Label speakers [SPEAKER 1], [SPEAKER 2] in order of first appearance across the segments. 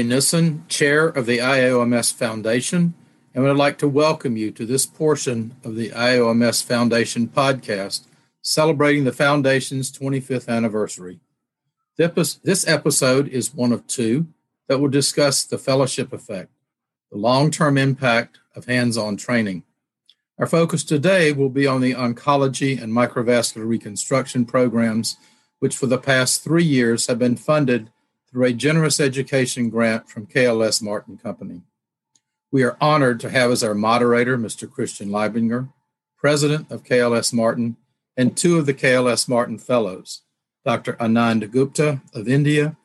[SPEAKER 1] Larry Nissen, Chair of the IOMS Foundation, and would like to welcome you to this portion of the IOMS Foundation podcast celebrating the Foundation's 25th anniversary. This episode is one of two that will discuss the fellowship effect, the long term impact of hands on training. Our focus today will be on the oncology and microvascular reconstruction programs, which for the past three years have been funded through a generous education grant from KLS Martin Company. We are honored to have as our moderator Mr. Christian Leibinger, president of KLS Martin, and two of the KLS Martin Fellows, Dr. Anand Gupta of India,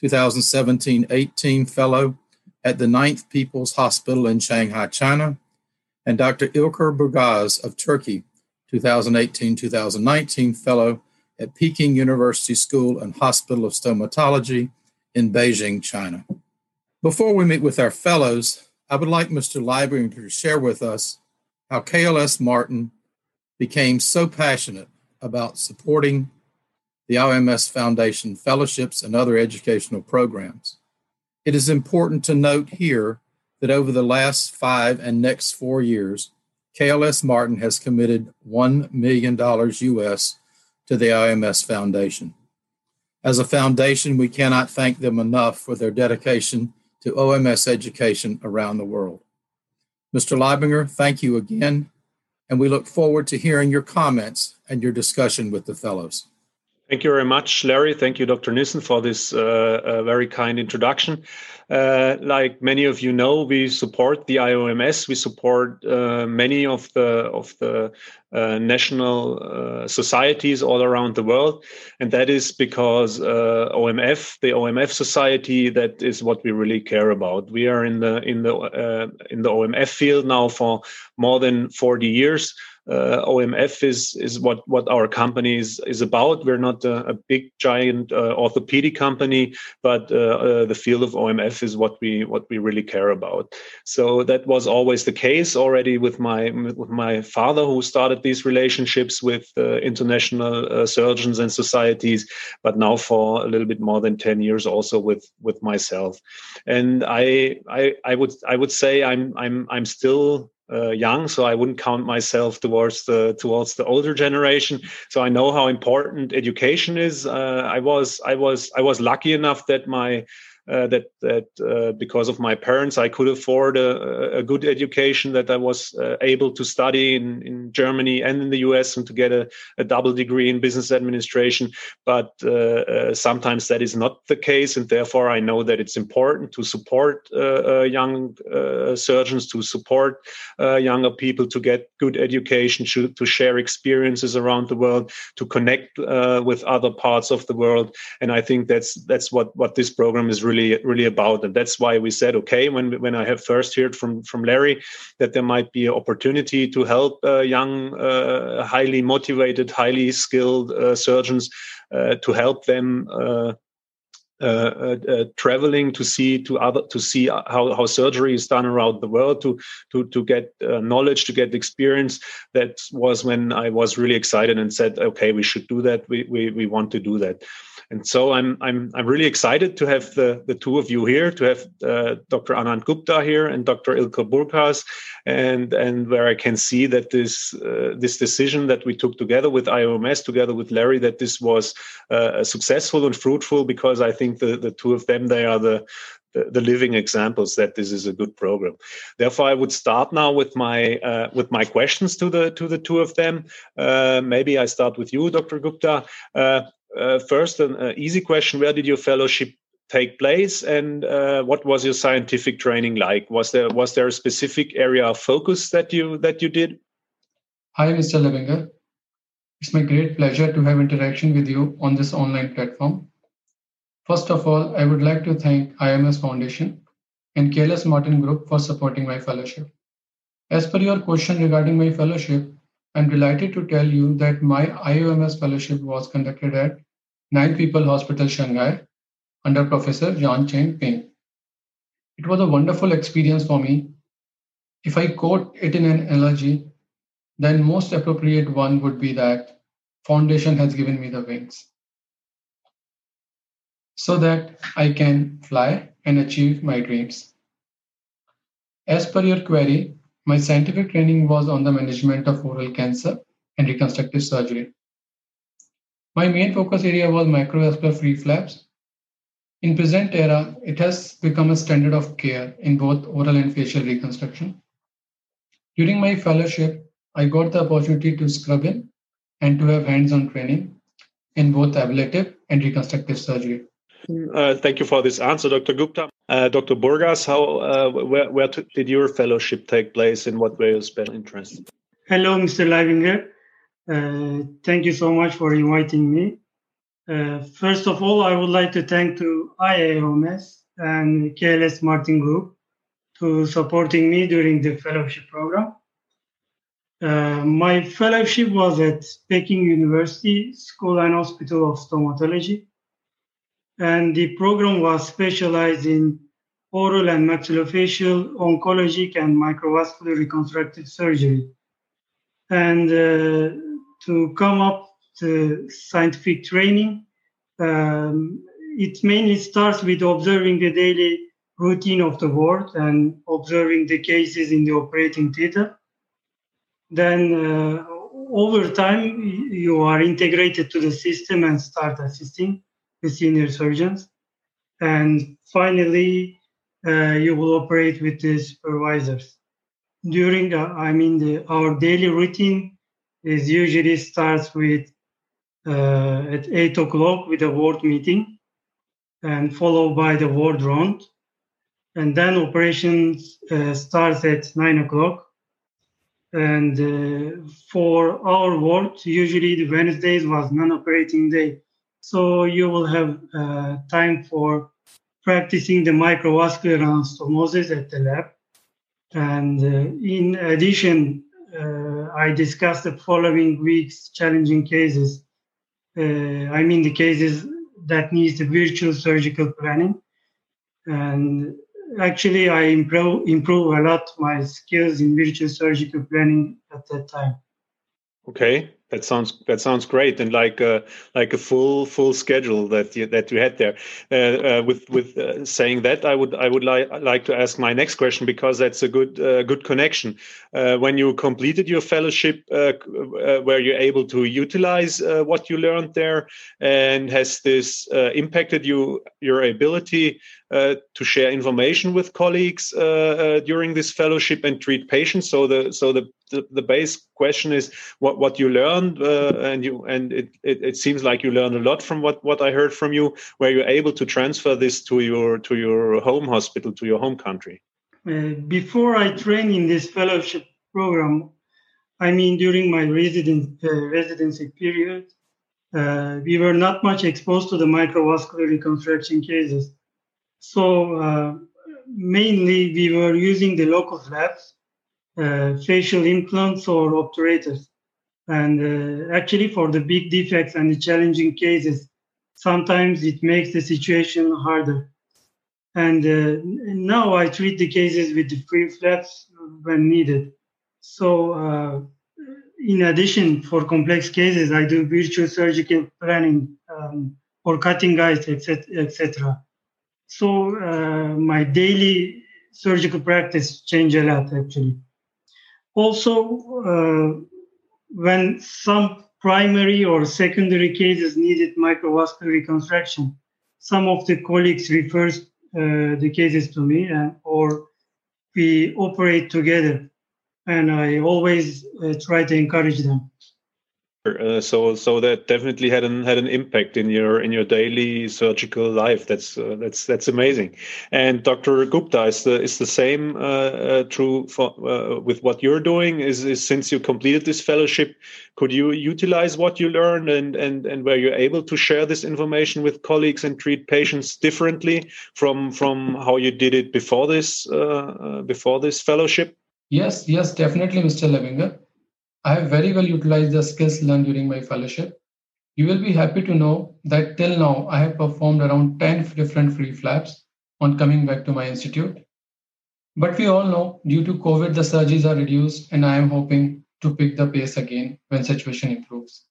[SPEAKER 1] 2017 18 Fellow at the Ninth People's Hospital in Shanghai, China, and Dr. Ilker Burgaz of Turkey, 2018 2019 Fellow at Peking University School and Hospital of Stomatology in Beijing, China. Before we meet with our fellows, I would like Mr. Leibinger to share with us how KLS Martin became so passionate about supporting the IMS Foundation fellowships and other educational programs. It is important to note here that over the last five and next four years, KLS Martin has committed $1 million US to the IMS Foundation. As a foundation, we cannot thank them enough for their dedication to OMS education around the world. Mr. Leibinger, thank you again, and we look forward to hearing your comments and your discussion with the fellows.
[SPEAKER 2] Thank you very much, Larry. Thank you, Dr. Nissen, for this uh, uh, very kind introduction. Uh, like many of you know, we support the IOMS. We support uh, many of the of the uh, national uh, societies all around the world, and that is because OMF, the OMF society, that is what we really care about. We are in the in the in the OMF field now for more than 40 years uh, OMF is is what what our company is is about. We're not a, a big giant uh, orthopedic company, but uh, uh the field of OMF is what we what we really care about. So that was always the case already with my with my father, who started these relationships with uh, international uh, surgeons and societies, but now for a little bit more than ten years also with with myself. And I I I would I would say I'm I'm I'm still uh, young, so I wouldn't count myself towards the towards the older generation. So I know how important education is. Uh, I was I was I was lucky enough that my uh, that that uh, because of my parents I could afford a, a good education that I was uh, able to study in, in Germany and in the US and to get a, a double degree in business administration. But uh, uh, sometimes that is not the case and therefore I know that it's important to support uh, young surgeons to support younger people to get good education to, to share experiences around the world to connect with other parts of the world. And I think that's that's what what this program is really really really about and that's why we said okay when when i have first heard from from larry that there might be an opportunity to help uh, young uh, highly motivated highly skilled uh, surgeons uh, to help them uh, traveling to see to other to see how, how surgery is done around the world to to to get uh, knowledge to get experience that was when i was really excited and said okay we should do that we we, we want to do that and so I'm I'm I'm really excited to have the the two of you here, to have uh, Dr. Anand Gupta here and Dr. Ilker Burgaz, and and where I can see that this uh, this decision that we took together with IOMS, together with Larry, that this was uh, successful and fruitful because I think the the two of them they are the the, the, living examples that this is a good program. Therefore, I would start now with my uh, with my questions to the to the two of them. Uh, maybe I start with you, Dr. Gupta. Uh, uh, first, an uh, easy question: Where did your fellowship take place, and uh, what was your scientific training like? Was there was there a specific area of focus that you that you did?
[SPEAKER 3] Hi, Mr. Leibinger. It's my great pleasure to have interaction with you on this online platform. First of all, I would like to thank IOMS Foundation and KLS Martin Group for supporting my fellowship. As per your question regarding my fellowship, I'm delighted to tell you that my IOMS fellowship was conducted at Nine People Hospital, Shanghai, under Professor Zhang Chenping. It was a wonderful experience for me. If I quote it in an analogy, then most appropriate one would be that foundation has given me the wings. So that I can fly and achieve my dreams. As per your query, my scientific training was on the management of oral cancer and reconstructive surgery. My main focus area was microvascular free flaps. In present era, it has become a standard of care in both oral and facial reconstruction. During my fellowship, I got the opportunity to scrub in and to have hands-on training in both ablative and reconstructive surgery.
[SPEAKER 2] Uh, thank you for this answer, Dr. Gupta. Uh, Dr. Burgaz, how uh, where, where did your fellowship take place? In what were your special interests?
[SPEAKER 4] Hello, Mr. Leibinger. Uh, thank you so much for inviting me. Uh, first of all, I would like to thank to IAOMS and KLS Martin Group to supporting me during the fellowship program. Uh, my fellowship was at Peking University School and Hospital of Stomatology, and the program was specialized in oral and maxillofacial oncologic and microvascular reconstructive surgery. And uh, to come up to scientific training, um, it mainly starts with observing the daily routine of the ward and observing the cases in the operating theater then uh, over time you are integrated to the system and start assisting the senior surgeons and finally uh, you will operate with the supervisors. During uh, i mean the, our daily routine is usually starts with uh, at 8 o'clock with a ward meeting and followed by the ward round. And then operations uh, starts at 9 o'clock. And uh, for our ward, usually the Wednesdays was non-operating day. So you will have uh, time for practicing the microvascular anastomosis at the lab. And uh, in addition, uh, I discussed the following week's challenging cases. Uh, I mean the cases that needs the virtual surgical planning. And actually I improve improve a lot my skills in virtual surgical planning at that time.
[SPEAKER 2] Okay, that sounds that sounds great, and like a like a full full schedule that you, that you had there. Uh, uh, with with uh, saying that, I would I would like like to ask my next question because that's a good uh, good connection. Uh, when you completed your fellowship, uh, were you able to utilize what you learned there, and has this impacted you your ability to share information with colleagues during this fellowship and treat patients? So the so the the, the base question is what what you learned uh, and you and it, it, it seems like you learned a lot from what what i heard from you were you able to transfer this to your to your home hospital to your home country
[SPEAKER 4] uh, before i trained in this fellowship program i mean during my resident, uh, residency period uh, we were not much exposed to the microvascular reconstruction cases so uh, mainly we were using the local flaps uh, facial implants or obturators. And uh, actually, for the big defects and the challenging cases, sometimes it makes the situation harder. And uh, now I treat the cases with the free flaps when needed. So, uh, in addition, for complex cases, I do virtual surgical planning um, for cutting guides, etc. etc. So, uh, my daily surgical practice changed a lot actually. Also, uh, when some primary or secondary cases needed microvascular reconstruction, some of the colleagues refers uh, the cases to me, uh, or we operate together. And I always try to encourage them.
[SPEAKER 2] Uh, so so that definitely had an had an impact in your in your daily surgical life. That's uh, that's that's amazing. And Dr. Gupta is the is the same uh, uh true for uh, with what you're doing. Is, is since you completed this fellowship, could you utilize what you learned and and and were you able to share this information with colleagues and treat patients differently from from how you did it before this uh, before this fellowship?
[SPEAKER 3] Yes, yes, definitely, Mr. Leibinger. I have very well utilized the skills learned during my fellowship. You will be happy to know that till now I have performed around 10 different free flaps on coming back to my institute. But we all know due to COVID, the surgeries are reduced, and I am hoping to pick the pace again when situation improves.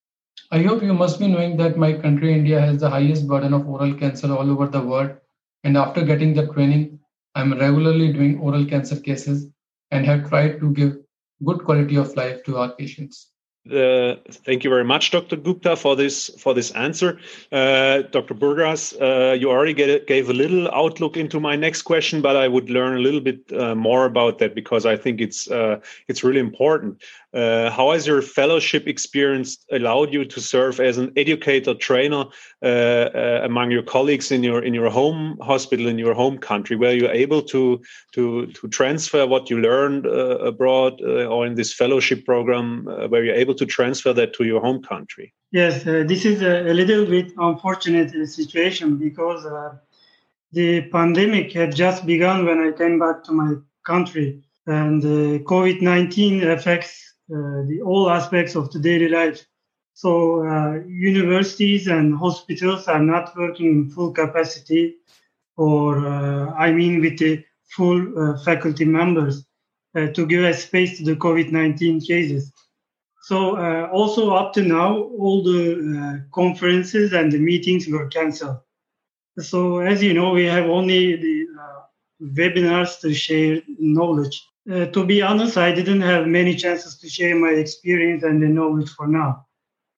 [SPEAKER 3] I hope you must be knowing that my country, India, has the highest burden of oral cancer all over the world. And after getting the training, I'm regularly doing oral cancer cases and have tried to give good quality of life to our patients.
[SPEAKER 2] Uh, thank you very much, Dr. Gupta, for this for this answer. Uh, Dr. Burgaz, uh, you already gave a little outlook into my next question, but I would learn a little bit uh, more about that because I think it's uh, it's really important. Uh, how has your fellowship experience allowed you to serve as an educator trainer uh, uh, among your colleagues in your in your home hospital in your home country? Were you able to to to transfer what you learned uh, abroad uh, or in this fellowship program? Uh, were you able to transfer that to your home country?
[SPEAKER 4] Yes, this is a, little bit unfortunate situation because the pandemic had just begun when I came back to my country, and COVID nineteen affects uh, the all aspects of the daily life. So uh, universities and hospitals are not working in full capacity, or uh, I mean with the full faculty members to give a space to the COVID-19 cases. So uh, also up to now, all the uh, conferences and the meetings were canceled. So as you know, we have only the uh, webinars to share knowledge. Uh, to be honest, I didn't have many chances to share my experience and the knowledge for now.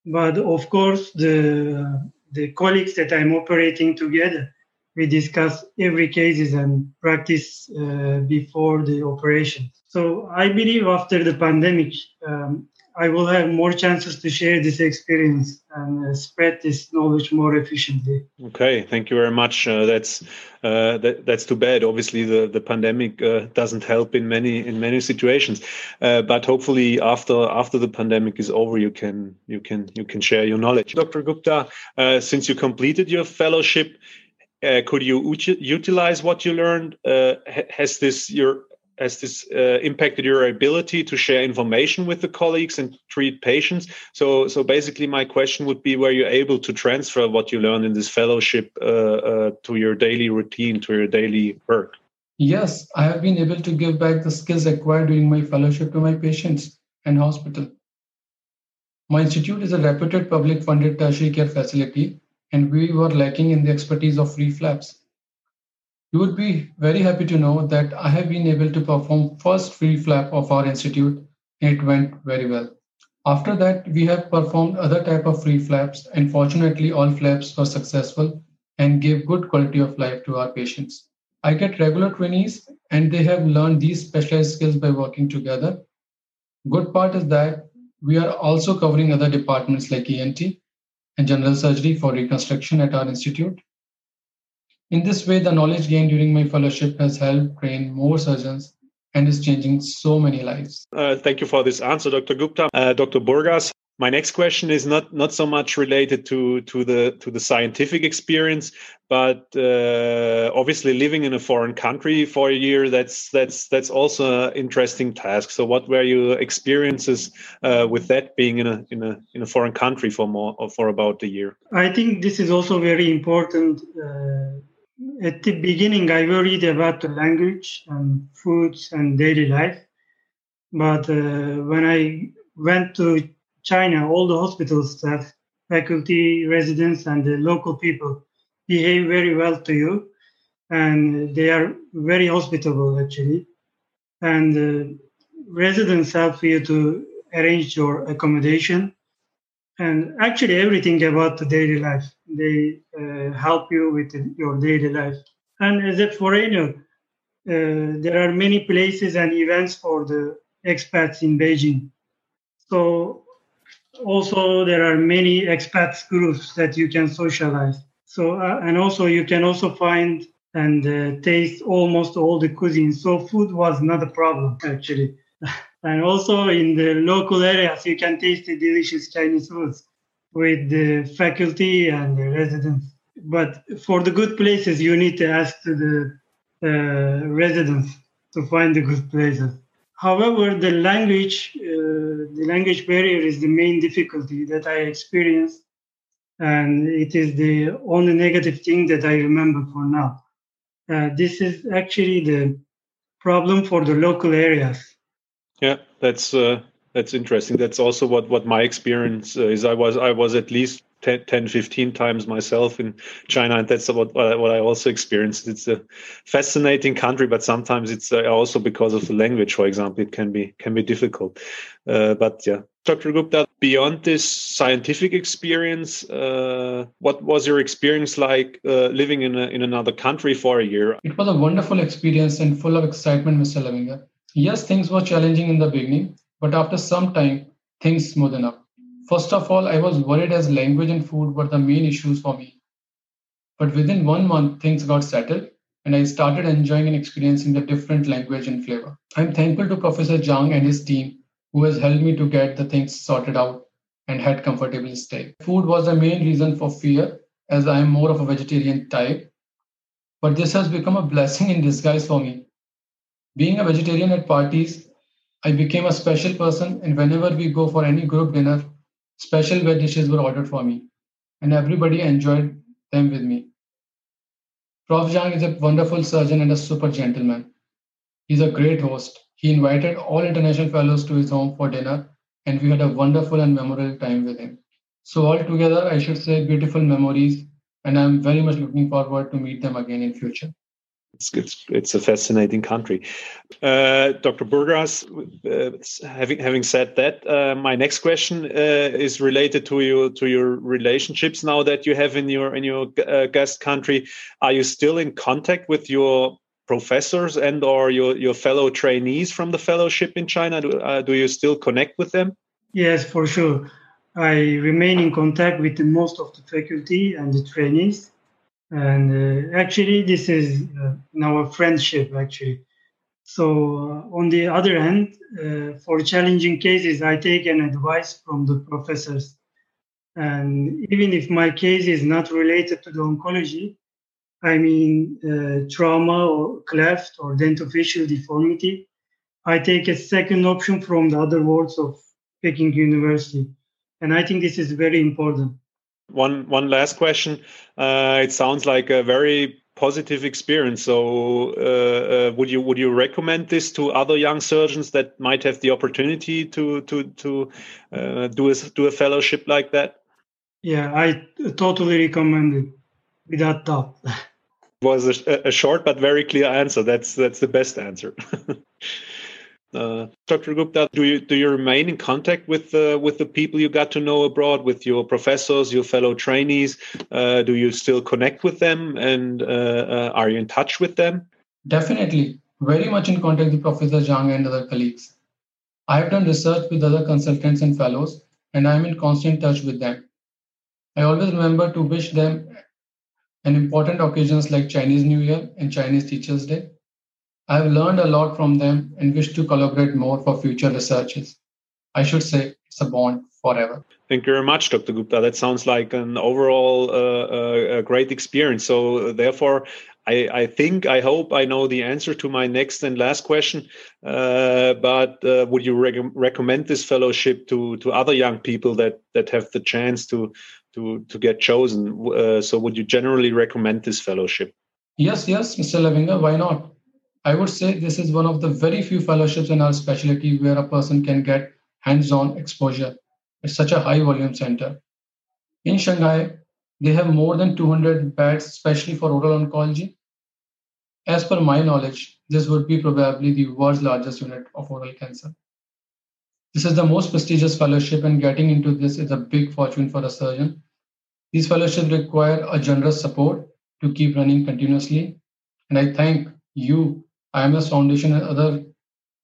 [SPEAKER 4] But of course, the the colleagues that I'm operating together, we discuss every cases and practice uh, before the operation. So I believe after the pandemic, um, I will have more chances to share this experience and uh, spread this knowledge more efficiently.
[SPEAKER 2] Okay, thank you very much. Uh, that's uh, that, that's too bad. Obviously, the the pandemic uh, doesn't help in many in many situations. Uh, but hopefully, after after the pandemic is over, you can you can you can share your knowledge. Dr. Gupta, uh, since you completed your fellowship, could you utilize what you learned? has this your has this uh, impacted your ability to share information with the colleagues and treat patients. So so basically my question would be were you able to transfer what you learned in this fellowship uh, uh, to your daily routine to your daily work?
[SPEAKER 3] Yes i have been able to give back the skills acquired during my fellowship to my patients and hospital. My institute is a reputed public funded tertiary care facility and we were lacking in the expertise of free flaps you would be very happy to know that I have been able to perform first free flap of our institute and it went very well. After that, we have performed other type of free flaps and fortunately all flaps were successful and gave good quality of life to our patients. I get regular trainees and they have learned these specialized skills by working together. Good part is that we are also covering other departments like ENT and general surgery for reconstruction at our institute in this way, the knowledge gained during my fellowship has helped train more surgeons and is changing so many lives.
[SPEAKER 2] Uh, thank you for this answer, Dr. Gupta. Uh, Dr. Burgaz, my next question is not not so much related to to the to the scientific experience, but uh, obviously living in a foreign country for a year that's that's that's also an interesting task. So, what were your experiences uh, with that being in a in a in a foreign country for more for about a year?
[SPEAKER 4] I think this is also very important uh, at the beginning, I worried about the language and foods and daily life. But uh, when I went to China, all the hospital staff, faculty, residents, and the local people behave very well to you. And they are very hospitable, actually. And uh, residents help you to arrange your accommodation and actually everything about the daily life. They uh, help you with your daily life. And as a foreigner, uh, there are many places and events for the expats in Beijing. So also there are many expats groups that you can socialize. So uh, and also you can also find and uh, taste almost all the cuisines. So food was not a problem actually. and also in the local areas you can taste the delicious chinese foods with the faculty and the residents. But for the good places you need to ask to the uh, residents to find the good places. However the language uh, the language barrier is the main difficulty that i experienced and it is the only negative thing that i remember for now. Uh, this is actually the problem for the local areas
[SPEAKER 2] yeah, that's uh, that's interesting. That's also what what my experience uh, is. I was I was at least 10, 10, 15 times myself in China, and that's what what I also experienced. It's a fascinating country, but sometimes it's uh, also because of the language, for example, it can be can be difficult. Uh, but yeah, Dr. Gupta, beyond this scientific experience, uh, what was your experience like uh, living in a, in another country for a year?
[SPEAKER 3] It was a wonderful experience and full of excitement, Mr. Leibinger. Yes, things were challenging in the beginning, but after some time, things smoothened up. First of all, I was worried as language and food were the main issues for me. But within one month, things got settled and I started enjoying and experiencing the different language and flavor. I'm thankful to Professor Zhang and his team who has helped me to get the things sorted out and had comfortable stay. Food was the main reason for fear as I am more of a vegetarian type. But this has become a blessing in disguise for me. Being a vegetarian at parties I became a special person, and whenever we go for any group dinner, special veg dishes were ordered for me, and everybody enjoyed them with me. Prof. Zhang is a wonderful surgeon and a super gentleman. He's a great host. He invited all international fellows to his home for dinner, and we had a wonderful and memorable time with him. So, altogether, I should say beautiful memories, and I'm very much looking forward to meet them again in future.
[SPEAKER 2] It's, it's, it's a fascinating country. Uh, Dr. Burgaz, uh, having having said that, uh, my next question uh, is related to your to your relationships now that you have in your in your uh, guest country. Are you still in contact with your professors and or your your fellow trainees from the fellowship in China? Do, uh, do you still connect with them?
[SPEAKER 4] Yes, for sure. I remain in contact with most of the faculty and the trainees and uh, actually this is uh, a friendship actually. So uh, on the other hand uh, for challenging cases i take an advice from the professors. And even if my case is not related to the oncology i mean uh, trauma or cleft or dentofacial deformity i take a second option from the other wards of peking university. And i think this is very important
[SPEAKER 2] one one last question. Uh, it sounds like a very positive experience. So, uh, uh, would you would you recommend this to other young surgeons that might have the opportunity to to to uh, do a do a fellowship like that?
[SPEAKER 4] Yeah, I totally recommend it, without doubt.
[SPEAKER 2] was a, a short but very clear answer. That's that's the best answer. Uh, Dr. Gupta, do you do you remain in contact with uh, with the people you got to know abroad, with your professors, your fellow trainees? Uh, do you still connect with them, and uh, uh, are you in touch with them?
[SPEAKER 3] Definitely, very much in contact with Professor Zhang and other colleagues. I have done research with other consultants and fellows, and I am in constant touch with them. I always remember to wish them on important occasions like Chinese New Year and Chinese Teachers Day I've learned a lot from them and wish to collaborate more for future researches. I should say it's a bond forever.
[SPEAKER 2] Thank you very much, Dr. Gupta. That sounds like an overall uh, uh, great experience. So, therefore, I, I, think, I hope I know the answer to my next and last question. Uh, but uh, would you rec recommend this fellowship to to other young people that that have the chance to to to get chosen? Uh, so, would you generally recommend this fellowship?
[SPEAKER 3] Yes, yes, Mr. Leibinger. Why not? I would say this is one of the very few fellowships in our specialty where a person can get hands on exposure at such a high volume center. In Shanghai, they have more than 200 beds, especially for oral oncology. As per my knowledge, this would be probably the world's largest unit of oral cancer. This is the most prestigious fellowship, and getting into this is a big fortune for a surgeon. These fellowships require a generous support to keep running continuously, and I thank you IMS Foundation and other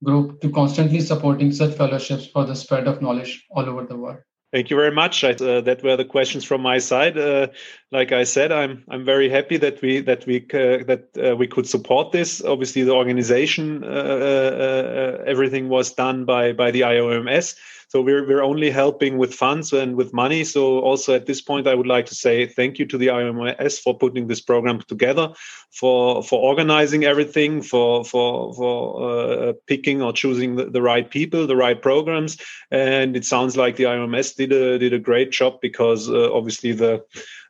[SPEAKER 3] group to constantly supporting such fellowships for the spread of knowledge all over the world.
[SPEAKER 2] Thank you very much. I, uh, that were the questions from my side. Uh, like I said, I'm I'm very happy that we that we uh, that uh, we could support this. Obviously, the organization, uh, uh, everything was done by by the IOMS. So we're we're only helping with funds and with money. So also at this point, I would like to say thank you to the IOMS for putting this program together, for for organizing everything, for for for uh, picking or choosing the, the, right people, the right programs. And it sounds like the IOMS did a did a great job because uh, obviously the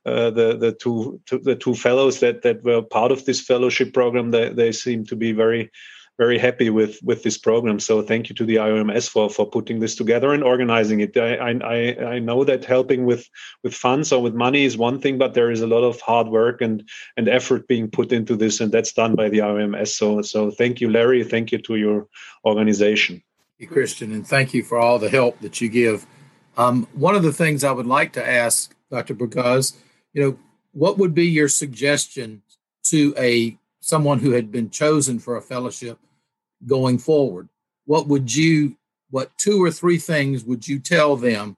[SPEAKER 2] uh, the the two, two, the two fellows that that were part of this fellowship program they, they seem to be very very happy with with this program. So thank you to the IOMS for for putting this together and organizing it. I I I know that helping with with funds or with money is one thing, but there is a lot of hard work and and effort being put into this, and that's done by the IOMS. So so thank you, Larry. Thank you to your organization.
[SPEAKER 1] Thank you, Christian, and thank you for all the help that you give. Um, one of the things I would like to ask Dr. Burgaz, you know, what would be your suggestion to a someone who had been chosen for a fellowship going forward? What would you, what two or three things would you tell them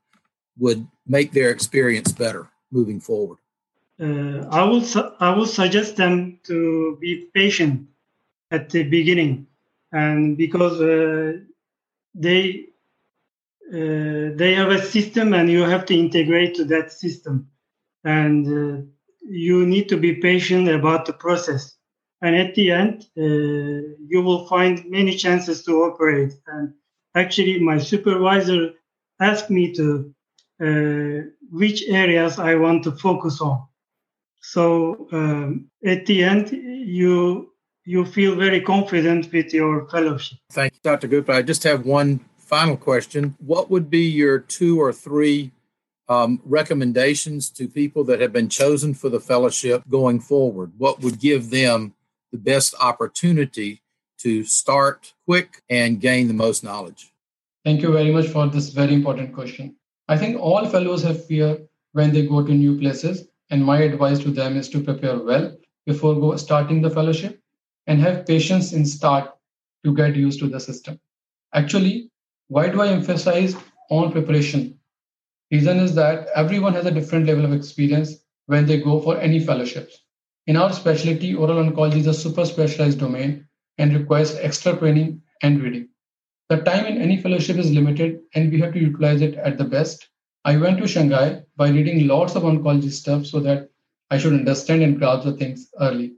[SPEAKER 1] would make their experience better moving forward?
[SPEAKER 4] Uh, I will su- I will suggest them to be patient at the beginning, and because uh, they uh, they have a system and you have to integrate to that system, and uh, you need to be patient about the process and at the end uh, you will find many chances to operate. And actually my supervisor asked me to uh, which areas i want to focus on. So um, at the end you you feel very confident with your fellowship.
[SPEAKER 1] Thank you dr gupta. I just have one final question. What would be your two or three um, recommendations to people that have been chosen for the fellowship going forward? What would give them the best opportunity to start quick and gain the most knowledge?
[SPEAKER 3] Thank you very much for this very important question. I think all fellows have fear when they go to new places, and my advice to them is to prepare well before go, starting the fellowship and have patience in start to get used to the system. Actually, why do I emphasize on preparation? Reason is that everyone has a different level of experience when they go for any fellowships. In our specialty, oral oncology is a super specialized domain and requires extra training and reading. The time in any fellowship is limited and we have to utilize it at the best. I went to Shanghai by reading lots of oncology stuff so that I should understand and grasp the things early.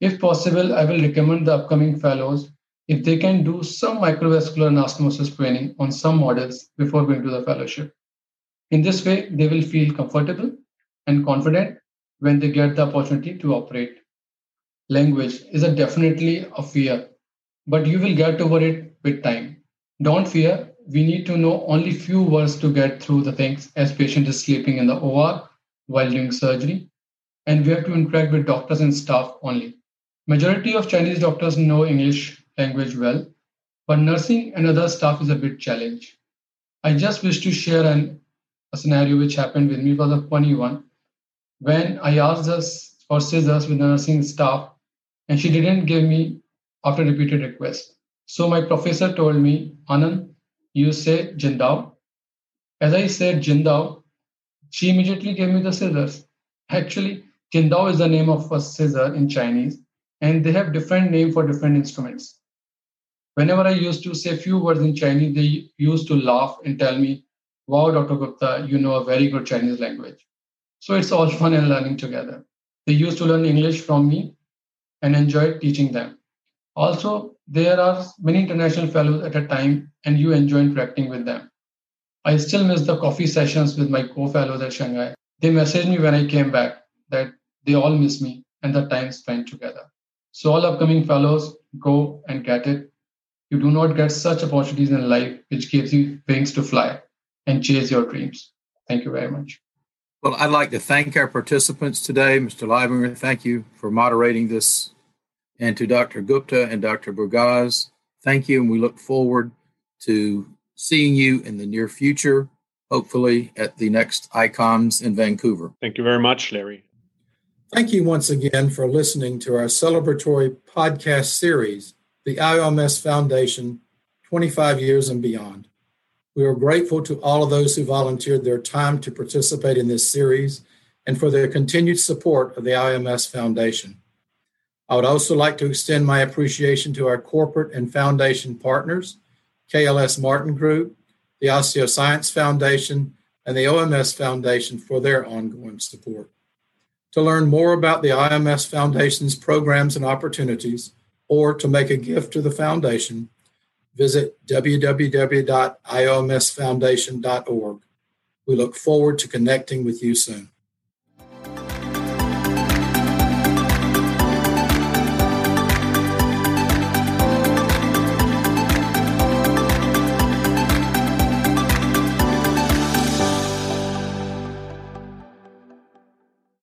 [SPEAKER 3] If possible, I will recommend the upcoming fellows if they can do some microvascular anastomosis training on some models before going to the fellowship. In this way, they will feel comfortable and confident when they get the opportunity to operate. Language is a definitely a fear, but you will get over it with time. Don't fear. We need to know only few words to get through the things as patient is sleeping in the OR while doing surgery, and we have to interact with doctors and staff only. Majority of Chinese doctors know English language well, but nursing and other staff is a bit challenge. I just wish to share an, a scenario which happened with me. Was a funny one when I asked us for scissors with the nursing staff, and she didn't give me after repeated requests. So my professor told me, Anand, you say Jindao. As I said Jindao, she immediately gave me the scissors. Actually, Jindao is the name of a scissor in Chinese, and they have different name for different instruments. Whenever I used to say few words in Chinese, they used to laugh and tell me, Wow, Dr. Gupta, you know a very good Chinese language. So it's all fun and learning together. They used to learn English from me and enjoyed teaching them. Also, there are many international fellows at a time, and you enjoy interacting with them. I still miss the coffee sessions with my co fellows at Shanghai. They messaged me when I came back that they all miss me and the time spent together. So, all upcoming fellows, go and get it. You do not get such opportunities in life which gives you wings to fly and chase your dreams. Thank you very much.
[SPEAKER 1] Well, I'd like to thank our participants today. Mr. Leibinger, thank you for moderating this. And to Dr. Gupta and Dr. Burgaz, thank you. And we look forward to seeing you in the near future, hopefully at the next ICOMS in Vancouver.
[SPEAKER 2] Thank you very much, Larry.
[SPEAKER 1] Thank you once again for listening to our celebratory podcast series, the IOMS Foundation 25 Years and Beyond. We are grateful to all of those who volunteered their time to participate in this series and for their continued support of the IMS Foundation. I would also like to extend my appreciation to our corporate and foundation partners, KLS Martin Group, the Osteoscience Foundation, and the OMS Foundation for their ongoing support. To learn more about the IMS Foundation's programs and opportunities, or to make a gift to the foundation, visit www.iomsfoundation.org. We look forward to connecting with you soon.